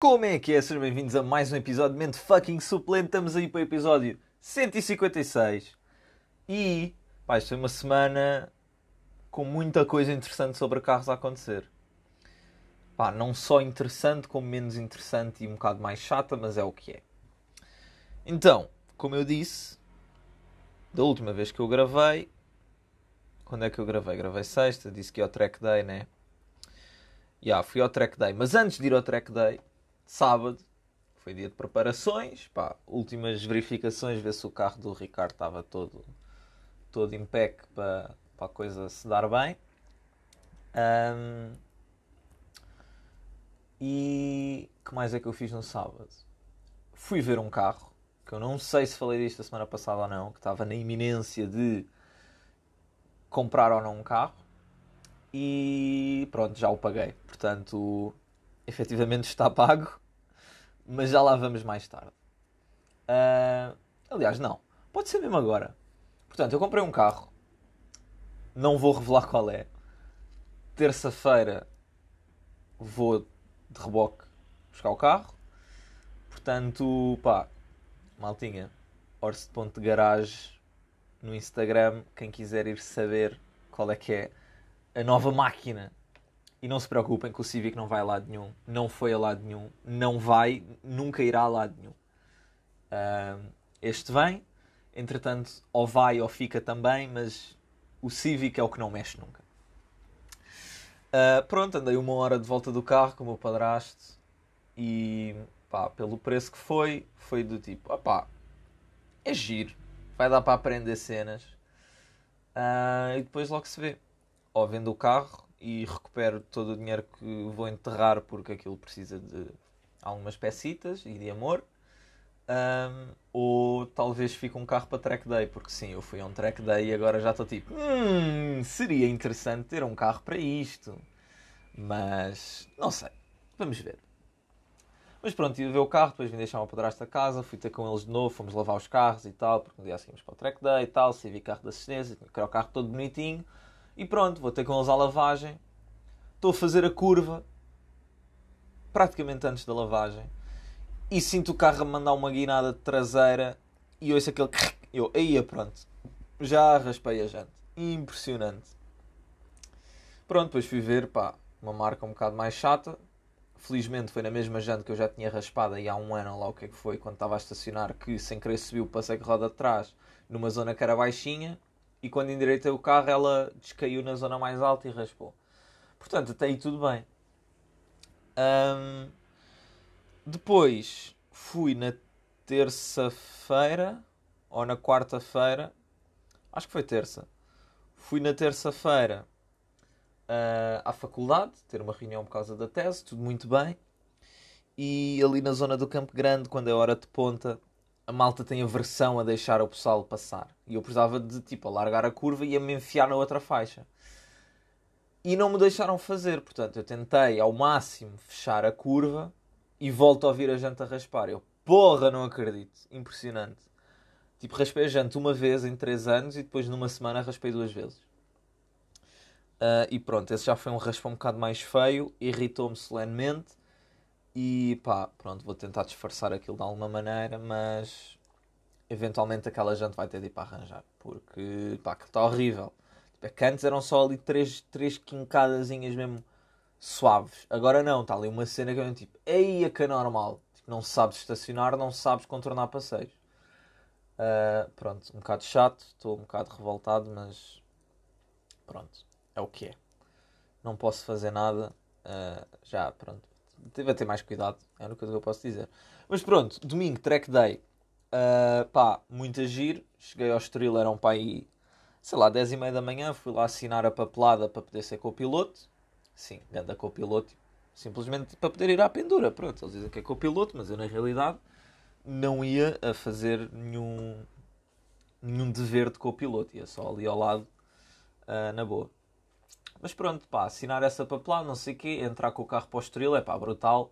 Como é que é? Sejam bem-vindos a mais um episódio de Mente Fucking Suplente. Estamos aí para o episódio 156. E, pá, isto foi uma semana com muita coisa interessante sobre carros a acontecer. Pá, não só interessante, como menos interessante e um bocado mais chata, mas é o que é. Então, como eu disse, da última vez que eu gravei, quando é que eu gravei? Gravei sexta, disse que ia ao track day, né? Já, yeah, fui ao track day. Mas antes de ir ao track day, sábado, foi dia de preparações, pá, últimas verificações, ver se o carro do Ricardo estava todo, todo impec para, para a coisa se dar bem. Um, e que mais é que eu fiz no sábado? Fui ver um carro, que eu não sei se falei disto a semana passada ou não, que estava na iminência de comprar ou não um carro. E pronto, já o paguei. Portanto, efetivamente está pago mas já lá vamos mais tarde. Uh, aliás, não. Pode ser mesmo agora. Portanto, eu comprei um carro. Não vou revelar qual é. Terça-feira vou de reboque buscar o carro. Portanto, pá, maltinha, Ponto de Garage no Instagram. Quem quiser ir saber qual é que é a nova máquina e não se preocupem que o Civic não vai a lado nenhum. Não foi a lado nenhum. Não vai, nunca irá a lado nenhum. Uh, este vem, entretanto, ou vai ou fica também, mas o Civic é o que não mexe nunca. Uh, pronto, andei uma hora de volta do carro com o meu padrasto e pá, pelo preço que foi, foi do tipo, opá, é giro, vai dar para aprender cenas uh, e depois logo se vê. Ou vendo o carro e recupero todo o dinheiro que vou enterrar porque aquilo precisa de algumas pecitas e de amor. Um, ou talvez fique um carro para track day, porque sim, eu fui a um track day e agora já estou tipo, hum, seria interessante ter um carro para isto. Mas não sei, vamos ver. Mas pronto, ia ver o carro, depois vim deixar o padrasto a casa, fui ter com eles de novo, fomos lavar os carros e tal, porque um dia seguimos para o track day e tal, se vi carro de assistência, tinha o carro todo bonitinho. E pronto, vou ter com eles à lavagem. Estou a fazer a curva, praticamente antes da lavagem, e sinto o carro a mandar uma guinada de traseira e ouço aquele. Eu, aí é pronto, já raspei a jante. Impressionante. Pronto, depois fui ver, pá, uma marca um bocado mais chata. Felizmente foi na mesma jante que eu já tinha raspado aí há um ano, lá o que é que foi, quando estava a estacionar, que sem querer subiu o passeio roda de trás, numa zona que era baixinha e quando endireitei o carro ela descaiu na zona mais alta e raspou. Portanto, até aí tudo bem. Um, depois fui na terça-feira ou na quarta-feira, acho que foi terça. Fui na terça-feira uh, à faculdade, ter uma reunião por causa da tese, tudo muito bem. E ali na zona do Campo Grande, quando é hora de ponta, a malta tem aversão a deixar o pessoal passar. E eu precisava de, tipo, alargar a curva e a me enfiar na outra faixa. E não me deixaram fazer. Portanto, eu tentei ao máximo fechar a curva e volto a ouvir a janta raspar. Eu, porra, não acredito. Impressionante. Tipo, raspei a janta uma vez em 3 anos e depois numa semana raspei duas vezes. Uh, e pronto, esse já foi um raspão um bocado mais feio, irritou-me solenemente. E pá, pronto, vou tentar disfarçar aquilo de alguma maneira, mas eventualmente aquela gente vai ter de ir para arranjar, porque pá, que está horrível. Tipo, é que antes eram só ali três, três quincadazinhas mesmo suaves. Agora não, está ali uma cena que eu tipo, ei, é que é normal. Tipo, não sabes estacionar, não sabes contornar passeios. Uh, pronto, um bocado chato, estou um bocado revoltado, mas pronto, é o que é. Não posso fazer nada. Uh, já, pronto, Teve a ter mais cuidado, é a única coisa que eu posso dizer. Mas pronto, domingo, track day. Uh, pá, muito agir. Cheguei ao Estoril, eram para aí, sei lá, 10 e meia da manhã. Fui lá assinar a papelada para poder ser copiloto. Sim, ganda copiloto. Simplesmente para poder ir à pendura. Pronto, eles dizem que é copiloto, mas eu na realidade não ia a fazer nenhum, nenhum dever de copiloto. Ia só ali ao lado, uh, na boa. Mas pronto, pá, assinar essa papelada, não sei o quê, entrar com o carro para o Estoril, é pá, brutal.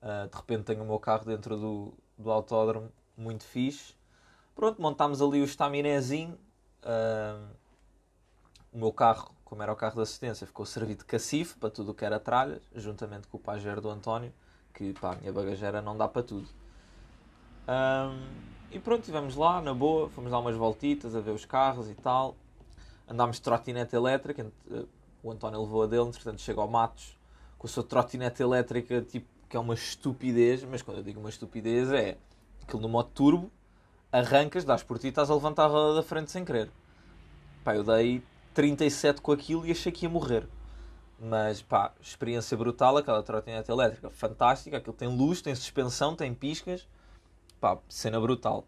Uh, de repente tenho o meu carro dentro do, do autódromo, muito fixe. Pronto, montámos ali o estaminézinho. Uh, o meu carro, como era o carro de assistência, ficou servido de cacifo para tudo o que era tralhas, juntamente com o pajero do António, porque pá, a minha bagageira não dá para tudo. Um, e pronto, estivemos lá, na boa, fomos dar umas voltitas a ver os carros e tal. Andámos de trotinete elétrica, o António levou a dele, entretanto chega ao Matos com a sua trotinete elétrica, tipo, que é uma estupidez, mas quando eu digo uma estupidez é aquilo no modo turbo, arrancas, dás por ti e estás a levantar a roda da frente sem querer. Pá, eu dei 37 com aquilo e achei que ia morrer. Mas pá, experiência brutal, aquela trotinete elétrica, fantástica, aquilo tem luz, tem suspensão, tem piscas, pá, cena brutal.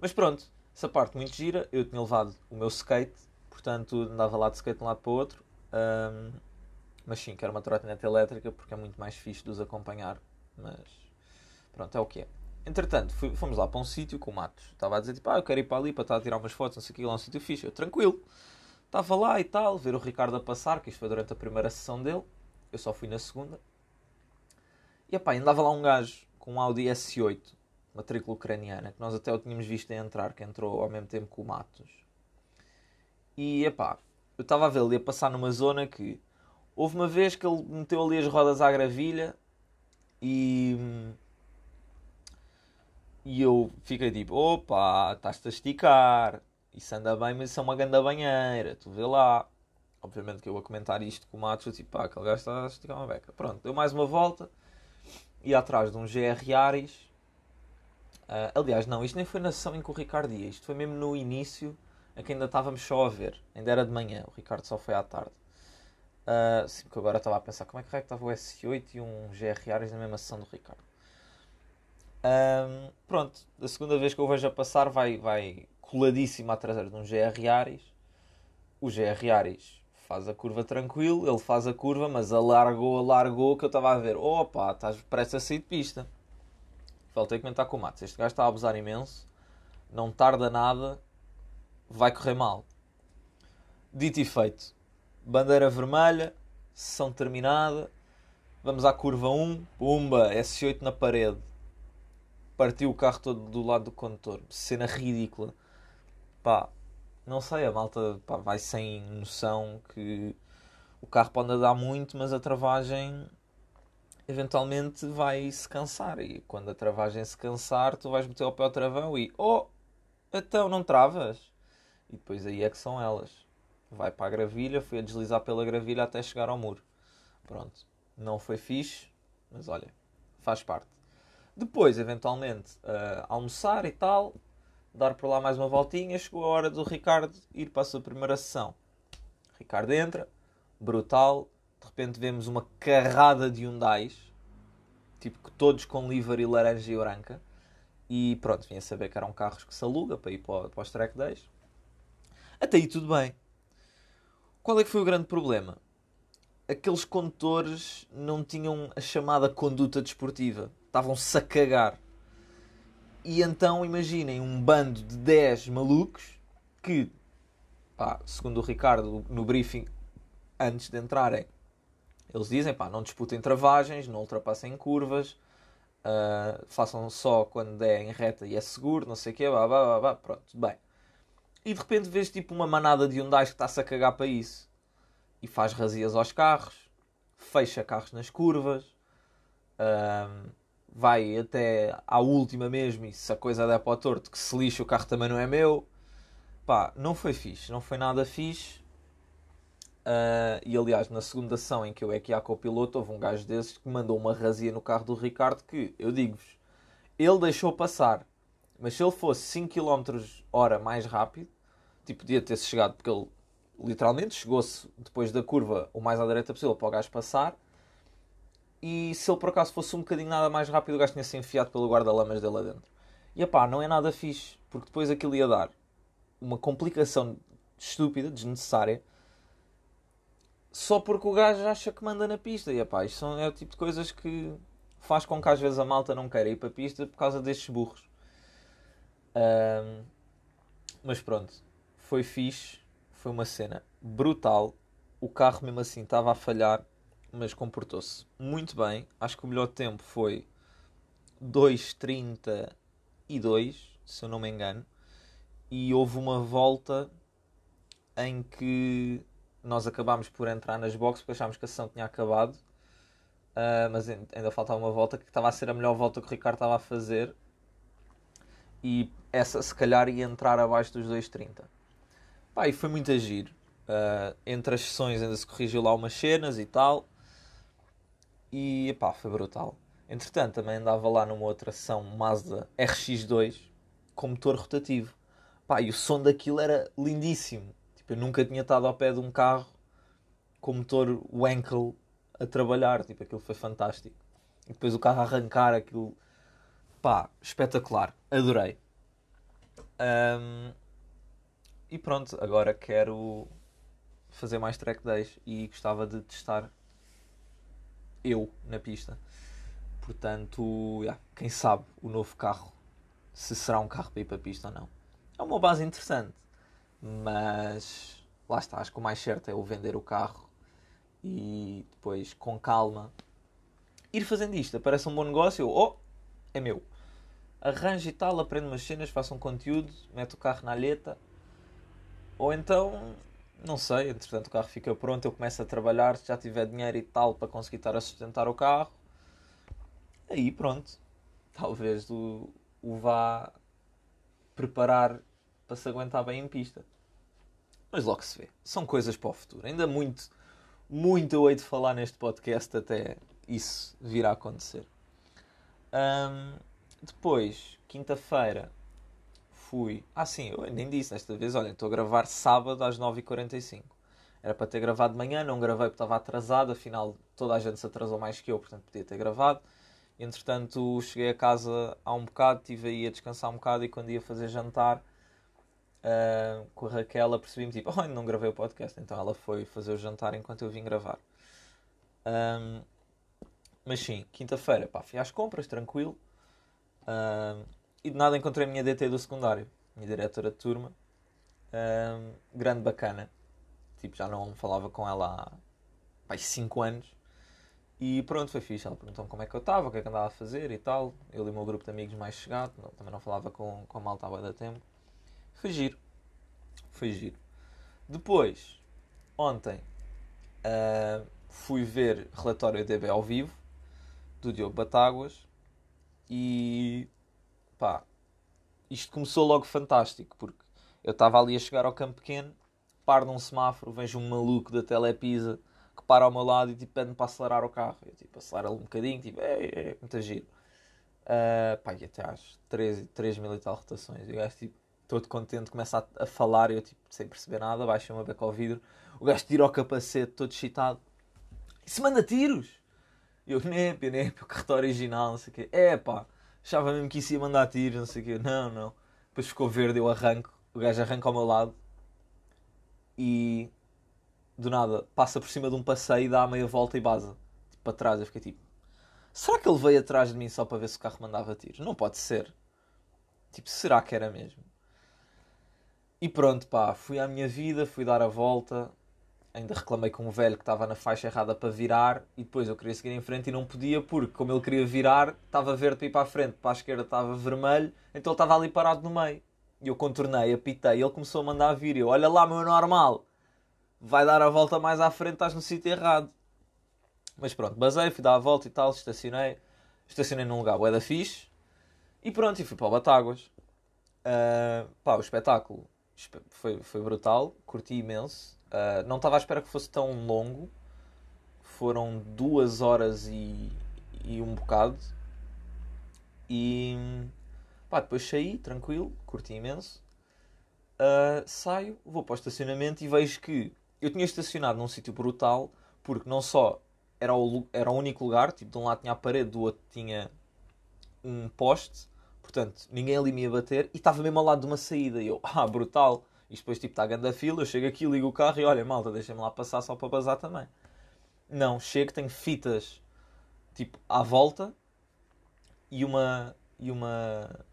Mas pronto, essa parte muito gira, eu tinha levado o meu skate, portanto andava lá de skate de um lado para o outro. Um, mas sim, quero uma trotinete elétrica porque é muito mais fixe de os acompanhar. Mas pronto, é o que é. Entretanto, fui, fomos lá para um sítio com o Matos. Estava a dizer tipo, ah, eu quero ir para ali para estar a tirar umas fotos, não sei o que, lá é um sítio fixe. Eu, tranquilo. Estava lá e tal, ver o Ricardo a passar, que isto foi durante a primeira sessão dele. Eu só fui na segunda. E epá, andava lá um gajo com um Audi S8, matrícula ucraniana, que nós até o tínhamos visto entrar, que entrou ao mesmo tempo que o Matos. E epá, eu estava a ver ele a passar numa zona que houve uma vez que ele meteu ali as rodas à gravilha e e eu fiquei tipo, opa, estás-te a esticar. Isso anda bem, mas isso é uma grande banheira. Tu vê lá. Obviamente que eu a comentar isto com o Matos, tipo, pá, aquele gajo está a esticar uma beca. Pronto, deu mais uma volta. E atrás de um GR Yaris. Uh, aliás, não, isto nem foi na sessão em que o Ricardo ia. Isto foi mesmo no início, em que ainda estávamos só a ver. Ainda era de manhã, o Ricardo só foi à tarde. Uh, sim, porque agora estava a pensar como é que estava o S8 e um GR Yaris na mesma sessão do Ricardo. Um, pronto, a segunda vez que eu vejo a passar vai, vai coladíssimo à traseira de um GR Aris. O GR Aris faz a curva tranquilo, ele faz a curva, mas alargou, alargou, que eu estava a ver, opa, estás prestes a sair de pista. Faltei comentar com o Matos, este gajo está a abusar imenso, não tarda nada, vai correr mal. Dito e feito, bandeira vermelha, sessão terminada, vamos à curva 1, pumba, S8 na parede partiu o carro todo do lado do condutor. Cena ridícula. Pá, não sei, a malta pá, vai sem noção que o carro pode andar muito, mas a travagem eventualmente vai se cansar. E quando a travagem se cansar, tu vais meter o pé ao travão e oh, então não travas. E depois aí é que são elas. Vai para a gravilha, foi a deslizar pela gravilha até chegar ao muro. Pronto. Não foi fixe, mas olha, faz parte. Depois, eventualmente, uh, almoçar e tal, dar por lá mais uma voltinha. Chegou a hora do Ricardo ir para a sua primeira sessão. Ricardo entra, brutal. De repente vemos uma carrada de Hyundais, tipo todos com livery laranja e branca. E pronto, vinha saber que eram carros que se aluga para ir para, para os track days. Até aí tudo bem. Qual é que foi o grande problema? Aqueles condutores não tinham a chamada conduta desportiva estavam-se a cagar. E então imaginem um bando de 10 malucos que, pá, segundo o Ricardo no briefing, antes de entrarem, eles dizem, pá, não disputem travagens, não ultrapassem curvas, uh, façam só quando é em reta e é seguro, não sei o quê, blá, blá, blá, blá, pronto, bem. E de repente vês tipo uma manada de Hyundai que está-se a cagar para isso. E faz razias aos carros, fecha carros nas curvas, vai até à última mesmo e se a coisa der para o torto que se lixa o carro também não é meu pá, não foi fixe, não foi nada fixe uh, e aliás na segunda ação em que eu é que ia com o piloto houve um gajo desses que mandou uma razia no carro do Ricardo que, eu digo-vos ele deixou passar mas se ele fosse 5 km hora mais rápido tipo, podia ter-se chegado porque ele literalmente chegou-se depois da curva o mais à direita possível para o gajo passar e se ele por acaso fosse um bocadinho nada mais rápido, o gajo tinha-se enfiado pelo guarda-lamas dele adentro. E pá, não é nada fixe, porque depois aquilo ia dar uma complicação estúpida, desnecessária, só porque o gajo acha que manda na pista. E pá, isto é o tipo de coisas que faz com que às vezes a malta não queira ir para a pista por causa destes burros. Um, mas pronto, foi fixe, foi uma cena brutal. O carro mesmo assim estava a falhar mas comportou-se muito bem. Acho que o melhor tempo foi 2.32, se eu não me engano. E houve uma volta em que nós acabámos por entrar nas boxes porque achámos que a sessão tinha acabado. Uh, mas ainda faltava uma volta que estava a ser a melhor volta que o Ricardo estava a fazer. E essa, se calhar, ia entrar abaixo dos 2,30. Pá, e foi muito agir. Uh, entre as sessões ainda se corrigiu lá umas cenas e tal. E pá, foi brutal. Entretanto, também andava lá numa outra sessão Mazda RX2 com motor rotativo. Pá, e o som daquilo era lindíssimo. Tipo, eu nunca tinha estado ao pé de um carro com motor Wankel a trabalhar. Tipo, aquilo foi fantástico. E depois o carro arrancar aquilo. Pá, espetacular. Adorei. Um, e pronto, agora quero fazer mais track days e gostava de testar eu na pista. Portanto, yeah, quem sabe o novo carro, se será um carro para ir para a pista ou não. É uma base interessante, mas lá está, acho que o mais certo é o vender o carro e depois, com calma, ir fazendo isto. Parece um bom negócio, oh, é meu. Arranje e tal, aprende umas cenas, faça um conteúdo, mete o carro na alheta. Ou então, não sei, entretanto o carro fica pronto, eu começo a trabalhar, se já tiver dinheiro e tal para conseguir estar a sustentar o carro, aí pronto, talvez o, o vá preparar para se aguentar bem em pista. Mas logo se vê. São coisas para o futuro. Ainda muito, muito eu hei de falar neste podcast até isso vir a acontecer. Um, depois, quinta-feira, fui. Ah, sim, eu nem disse desta vez. Olha, estou a gravar sábado às 9h45. Era para ter gravado de manhã, não gravei porque estava atrasado. Afinal, toda a gente se atrasou mais que eu, portanto podia ter gravado. Entretanto, cheguei a casa há um bocado, estive aí a descansar um bocado e quando ia fazer jantar uh, com a Raquel apercebi-me tipo, oh, não gravei o podcast. Então ela foi fazer o jantar enquanto eu vim gravar. Um, mas sim, quinta-feira, pá, fui às compras, tranquilo. E de nada encontrei a minha DT do secundário, minha diretora de turma. Um, grande bacana. Tipo, já não falava com ela há 5 anos. E pronto, foi fixe. Ela perguntou como é que eu estava, o que é que andava a fazer e tal. Eu e o meu grupo de amigos mais chegado, também não falava com, com a malta há da tempo. Foi giro. Foi giro. Depois, ontem, uh, fui ver relatório DB ao vivo, do Diogo Batáguas. E pá, isto começou logo fantástico, porque eu estava ali a chegar ao campo pequeno, paro num semáforo, vejo um maluco da Telepisa que para ao meu lado e tipo, pede-me para acelerar o carro. Eu tipo, acelero um bocadinho, tipo, é, é, muito giro. Uh, pá, e até às 3, 3 mil e tal rotações. O gajo, tipo, todo contente, começa a, a falar eu, tipo, sem perceber nada, baixo uma beca ao vidro. O gajo tira o capacete, todo excitado. E se manda tiros! Eu, nepe, nepe, o carro original, não sei o quê. É, pá, achava mesmo que isso ia mandar tiros, não sei o quê. Não, não. Depois ficou verde, eu arranco. O gajo arranca ao meu lado. E do nada, passa por cima de um passeio dá a meia volta e baza. Tipo, para trás. Eu fiquei tipo, será que ele veio atrás de mim só para ver se o carro mandava tiros? Não pode ser. Tipo, será que era mesmo? E pronto, pá, fui à minha vida, fui dar a volta. Ainda reclamei com um velho que estava na faixa errada para virar e depois eu queria seguir em frente e não podia porque, como ele queria virar, estava verde para ir para a frente, para a esquerda estava vermelho, então ele estava ali parado no meio. E eu contornei, apitei, ele começou a mandar vir. Eu, olha lá, meu normal vai dar a volta mais à frente, estás no sítio errado. Mas pronto, basei, fui dar a volta e tal, estacionei. Estacionei num lugar bué da fixe. E pronto, e fui para o Batáguas. Uh, pá, o espetáculo foi, foi brutal, curti imenso. Uh, não estava à espera que fosse tão longo. Foram duas horas e, e um bocado. E pá, depois saí, tranquilo, curti imenso. Uh, saio, vou para o estacionamento e vejo que eu tinha estacionado num sítio brutal, porque não só era o, era o único lugar, tipo, de um lado tinha a parede, do outro tinha um poste, portanto, ninguém ali me ia bater, e estava mesmo ao lado de uma saída, e eu, ah, brutal, e depois, tipo, está a grande fila, eu chego aqui, ligo o carro e olha, malta, deixa-me lá passar só para bazar também. Não, chego, tenho fitas, tipo, à volta, e uma, e uma,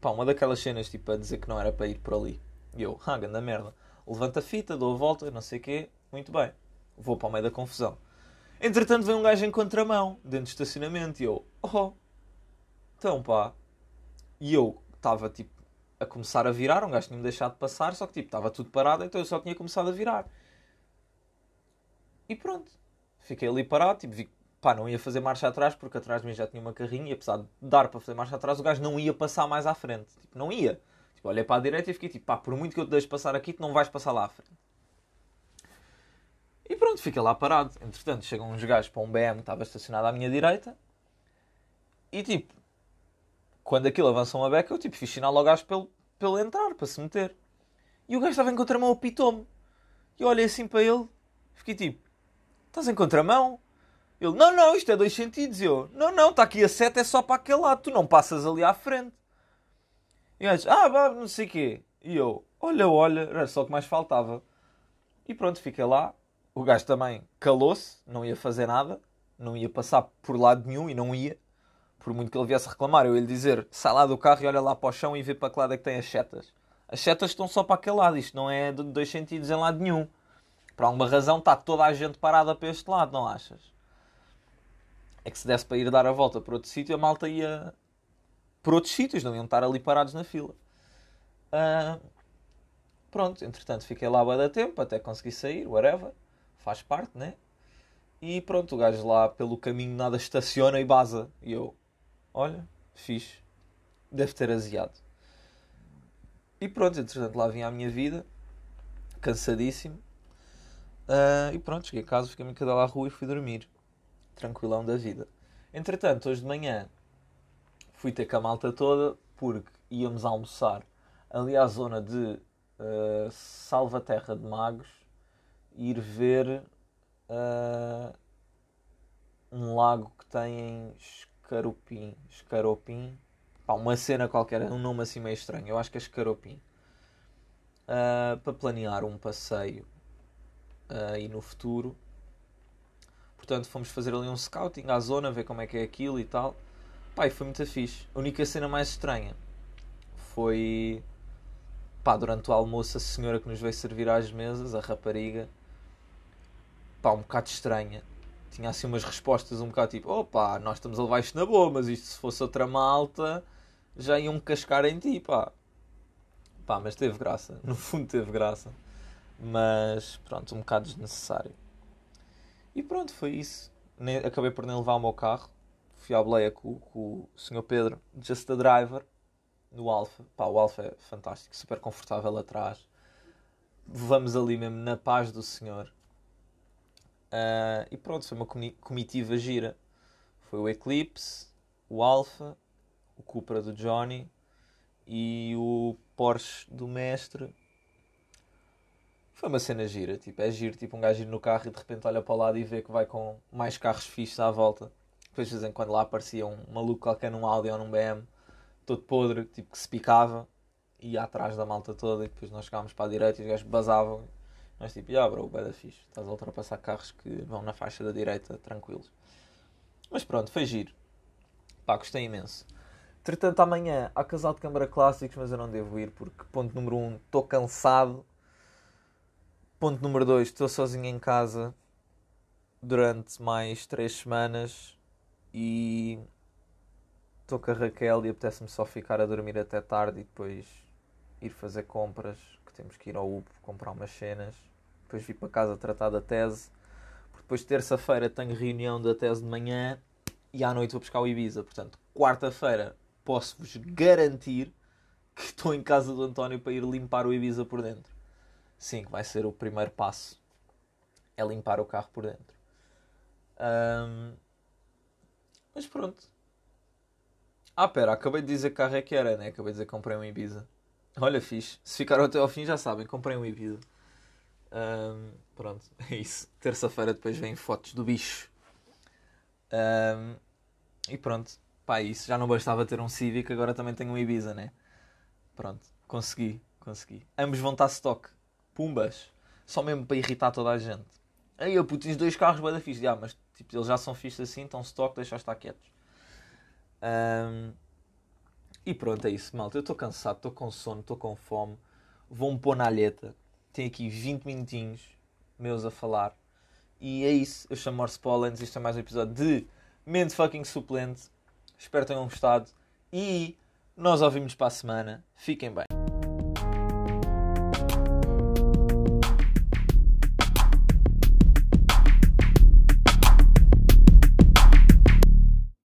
pá, uma daquelas cenas, tipo, a dizer que não era para ir por ali. E eu, ah, grande merda levanto a fita, dou a volta, não sei o quê, muito bem, vou para o meio da confusão. Entretanto, vem um gajo em contramão, dentro do estacionamento, e eu, oh, então pá. E eu estava tipo a começar a virar, um gajo tinha-me deixado de passar, só que tipo estava tudo parado, então eu só tinha começado a virar. E pronto, fiquei ali parado, tipo, vi, pá, não ia fazer marcha atrás porque atrás de mim já tinha uma carrinha e apesar de dar para fazer marcha atrás, o gajo não ia passar mais à frente. Tipo, não ia. Tipo, olhei para a direita e fiquei tipo, pá, por muito que eu te deixe passar aqui, tu não vais passar lá à frente. E pronto, fiquei lá parado. Entretanto, chegam uns gajos para um BM que estava estacionado à minha direita. E tipo, quando aquilo avançou uma beca, eu tipo, fiz sinal ao gajo para ele entrar, para se meter. E o gajo estava em contramão, apitou-me. E eu olhei assim para ele, fiquei tipo, estás em contramão? Ele, não, não, isto é dois sentidos. Eu, não, não, está aqui a seta, é só para aquele lado, tu não passas ali à frente. E o gajo, ah, vá, não sei o quê. E eu, olha, olha, era só o que mais faltava. E pronto, fiquei lá. O gajo também calou-se, não ia fazer nada, não ia passar por lado nenhum e não ia. Por muito que ele viesse reclamar, eu ia lhe dizer, sai lá do carro e olha lá para o chão e vê para que lado é que tem as setas. As setas estão só para aquele lado, isto não é de dois sentidos em lado nenhum. Por alguma razão está toda a gente parada para este lado, não achas? É que se desse para ir dar a volta para outro sítio, a malta ia por outros sítios, não iam estar ali parados na fila. Uh, pronto, entretanto fiquei lá a da tempo até conseguir sair, whatever, faz parte, né? E pronto, o gajo lá pelo caminho nada estaciona e baza. E eu, olha, fixe, deve ter aziado. E pronto, entretanto lá vinha a minha vida, cansadíssimo. Uh, e pronto, cheguei a casa, fiquei-me a lá à rua e fui dormir. Tranquilão da vida. Entretanto, hoje de manhã fui ter com a malta toda porque íamos almoçar ali à zona de uh, Salvaterra de Magos ir ver uh, um lago que tem em Escaropim. Escaropim Pá, uma cena qualquer, um nome assim meio estranho. Eu acho que é Escaropim. Uh, para planear um passeio uh, no futuro. Portanto, fomos fazer ali um scouting à zona, ver como é que é aquilo e tal. Pá, e foi muito fixe. A única cena mais estranha foi. Pá, durante o almoço, a senhora que nos veio servir às mesas, a rapariga, pá, um bocado estranha tinha assim umas respostas um bocado tipo: opa, nós estamos a levar isto na boa, mas isto se fosse outra malta já iam cascar em ti, pá. Pá, mas teve graça. No fundo teve graça. Mas pronto, um bocado desnecessário. E pronto, foi isso. Acabei por nem levar o meu carro. Fui à boleia com, com o Sr. Pedro, just a driver, no Alfa. Pá, o Alfa é fantástico, super confortável atrás. Vamos ali mesmo na paz do Senhor. Uh, e pronto, foi uma comitiva gira. Foi o Eclipse, o Alfa, o Cupra do Johnny e o Porsche do mestre. Foi uma cena gira, tipo, é giro, tipo um gajo ir no carro e de repente olha para o lado e vê que vai com mais carros fixos à volta. Depois de vez em quando lá aparecia um maluco qualquer num Audi ou num BM, todo podre, tipo que se picava, e ia atrás da malta toda e depois nós chegávamos para a direita e os gajos basavam. Nós tipo, ah bro, vai da fixe, estás a ultrapassar carros que vão na faixa da direita tranquilos. Mas pronto, foi giro. Pá, gostei imenso. Entretanto, amanhã há casal de câmara clássicos, mas eu não devo ir porque, ponto número 1, um, estou cansado. Ponto número 2, estou sozinho em casa durante mais 3 semanas e estou com a Raquel e apetece-me só ficar a dormir até tarde e depois ir fazer compras, que temos que ir ao UP comprar umas cenas, depois vir para casa tratar da tese, porque depois terça-feira tenho reunião da tese de manhã e à noite vou buscar o Ibiza, portanto, quarta-feira posso-vos garantir que estou em casa do António para ir limpar o Ibiza por dentro. Sim, que vai ser o primeiro passo. É limpar o carro por dentro. Um... Mas pronto. Ah, pera, acabei de dizer que carro é que era, né? Acabei de dizer que comprei um Ibiza. Olha, fixe. Se ficaram até ao fim já sabem, comprei um Ibiza. Um... Pronto, é isso. Terça-feira depois vem fotos do bicho. Um... E pronto. Pá, isso já não bastava ter um Civic, agora também tenho um Ibiza, né? Pronto, consegui, consegui. Ambos vão estar stock. Pumbas. Só mesmo para irritar toda a gente. Aí eu puto, tens dois carros bem da fixe. Ah, mas tipo, eles já são fixos assim, estão stock, deixa estar quietos. Um, e pronto, é isso, malta. Eu estou cansado, estou com sono, estou com fome. Vou-me pôr na alheta. Tenho aqui 20 minutinhos meus a falar. E é isso. Eu chamo Morse Pollens. Isto é mais um episódio de Mente Fucking Suplente. Espero que tenham gostado e nós ouvimos para a semana. Fiquem bem.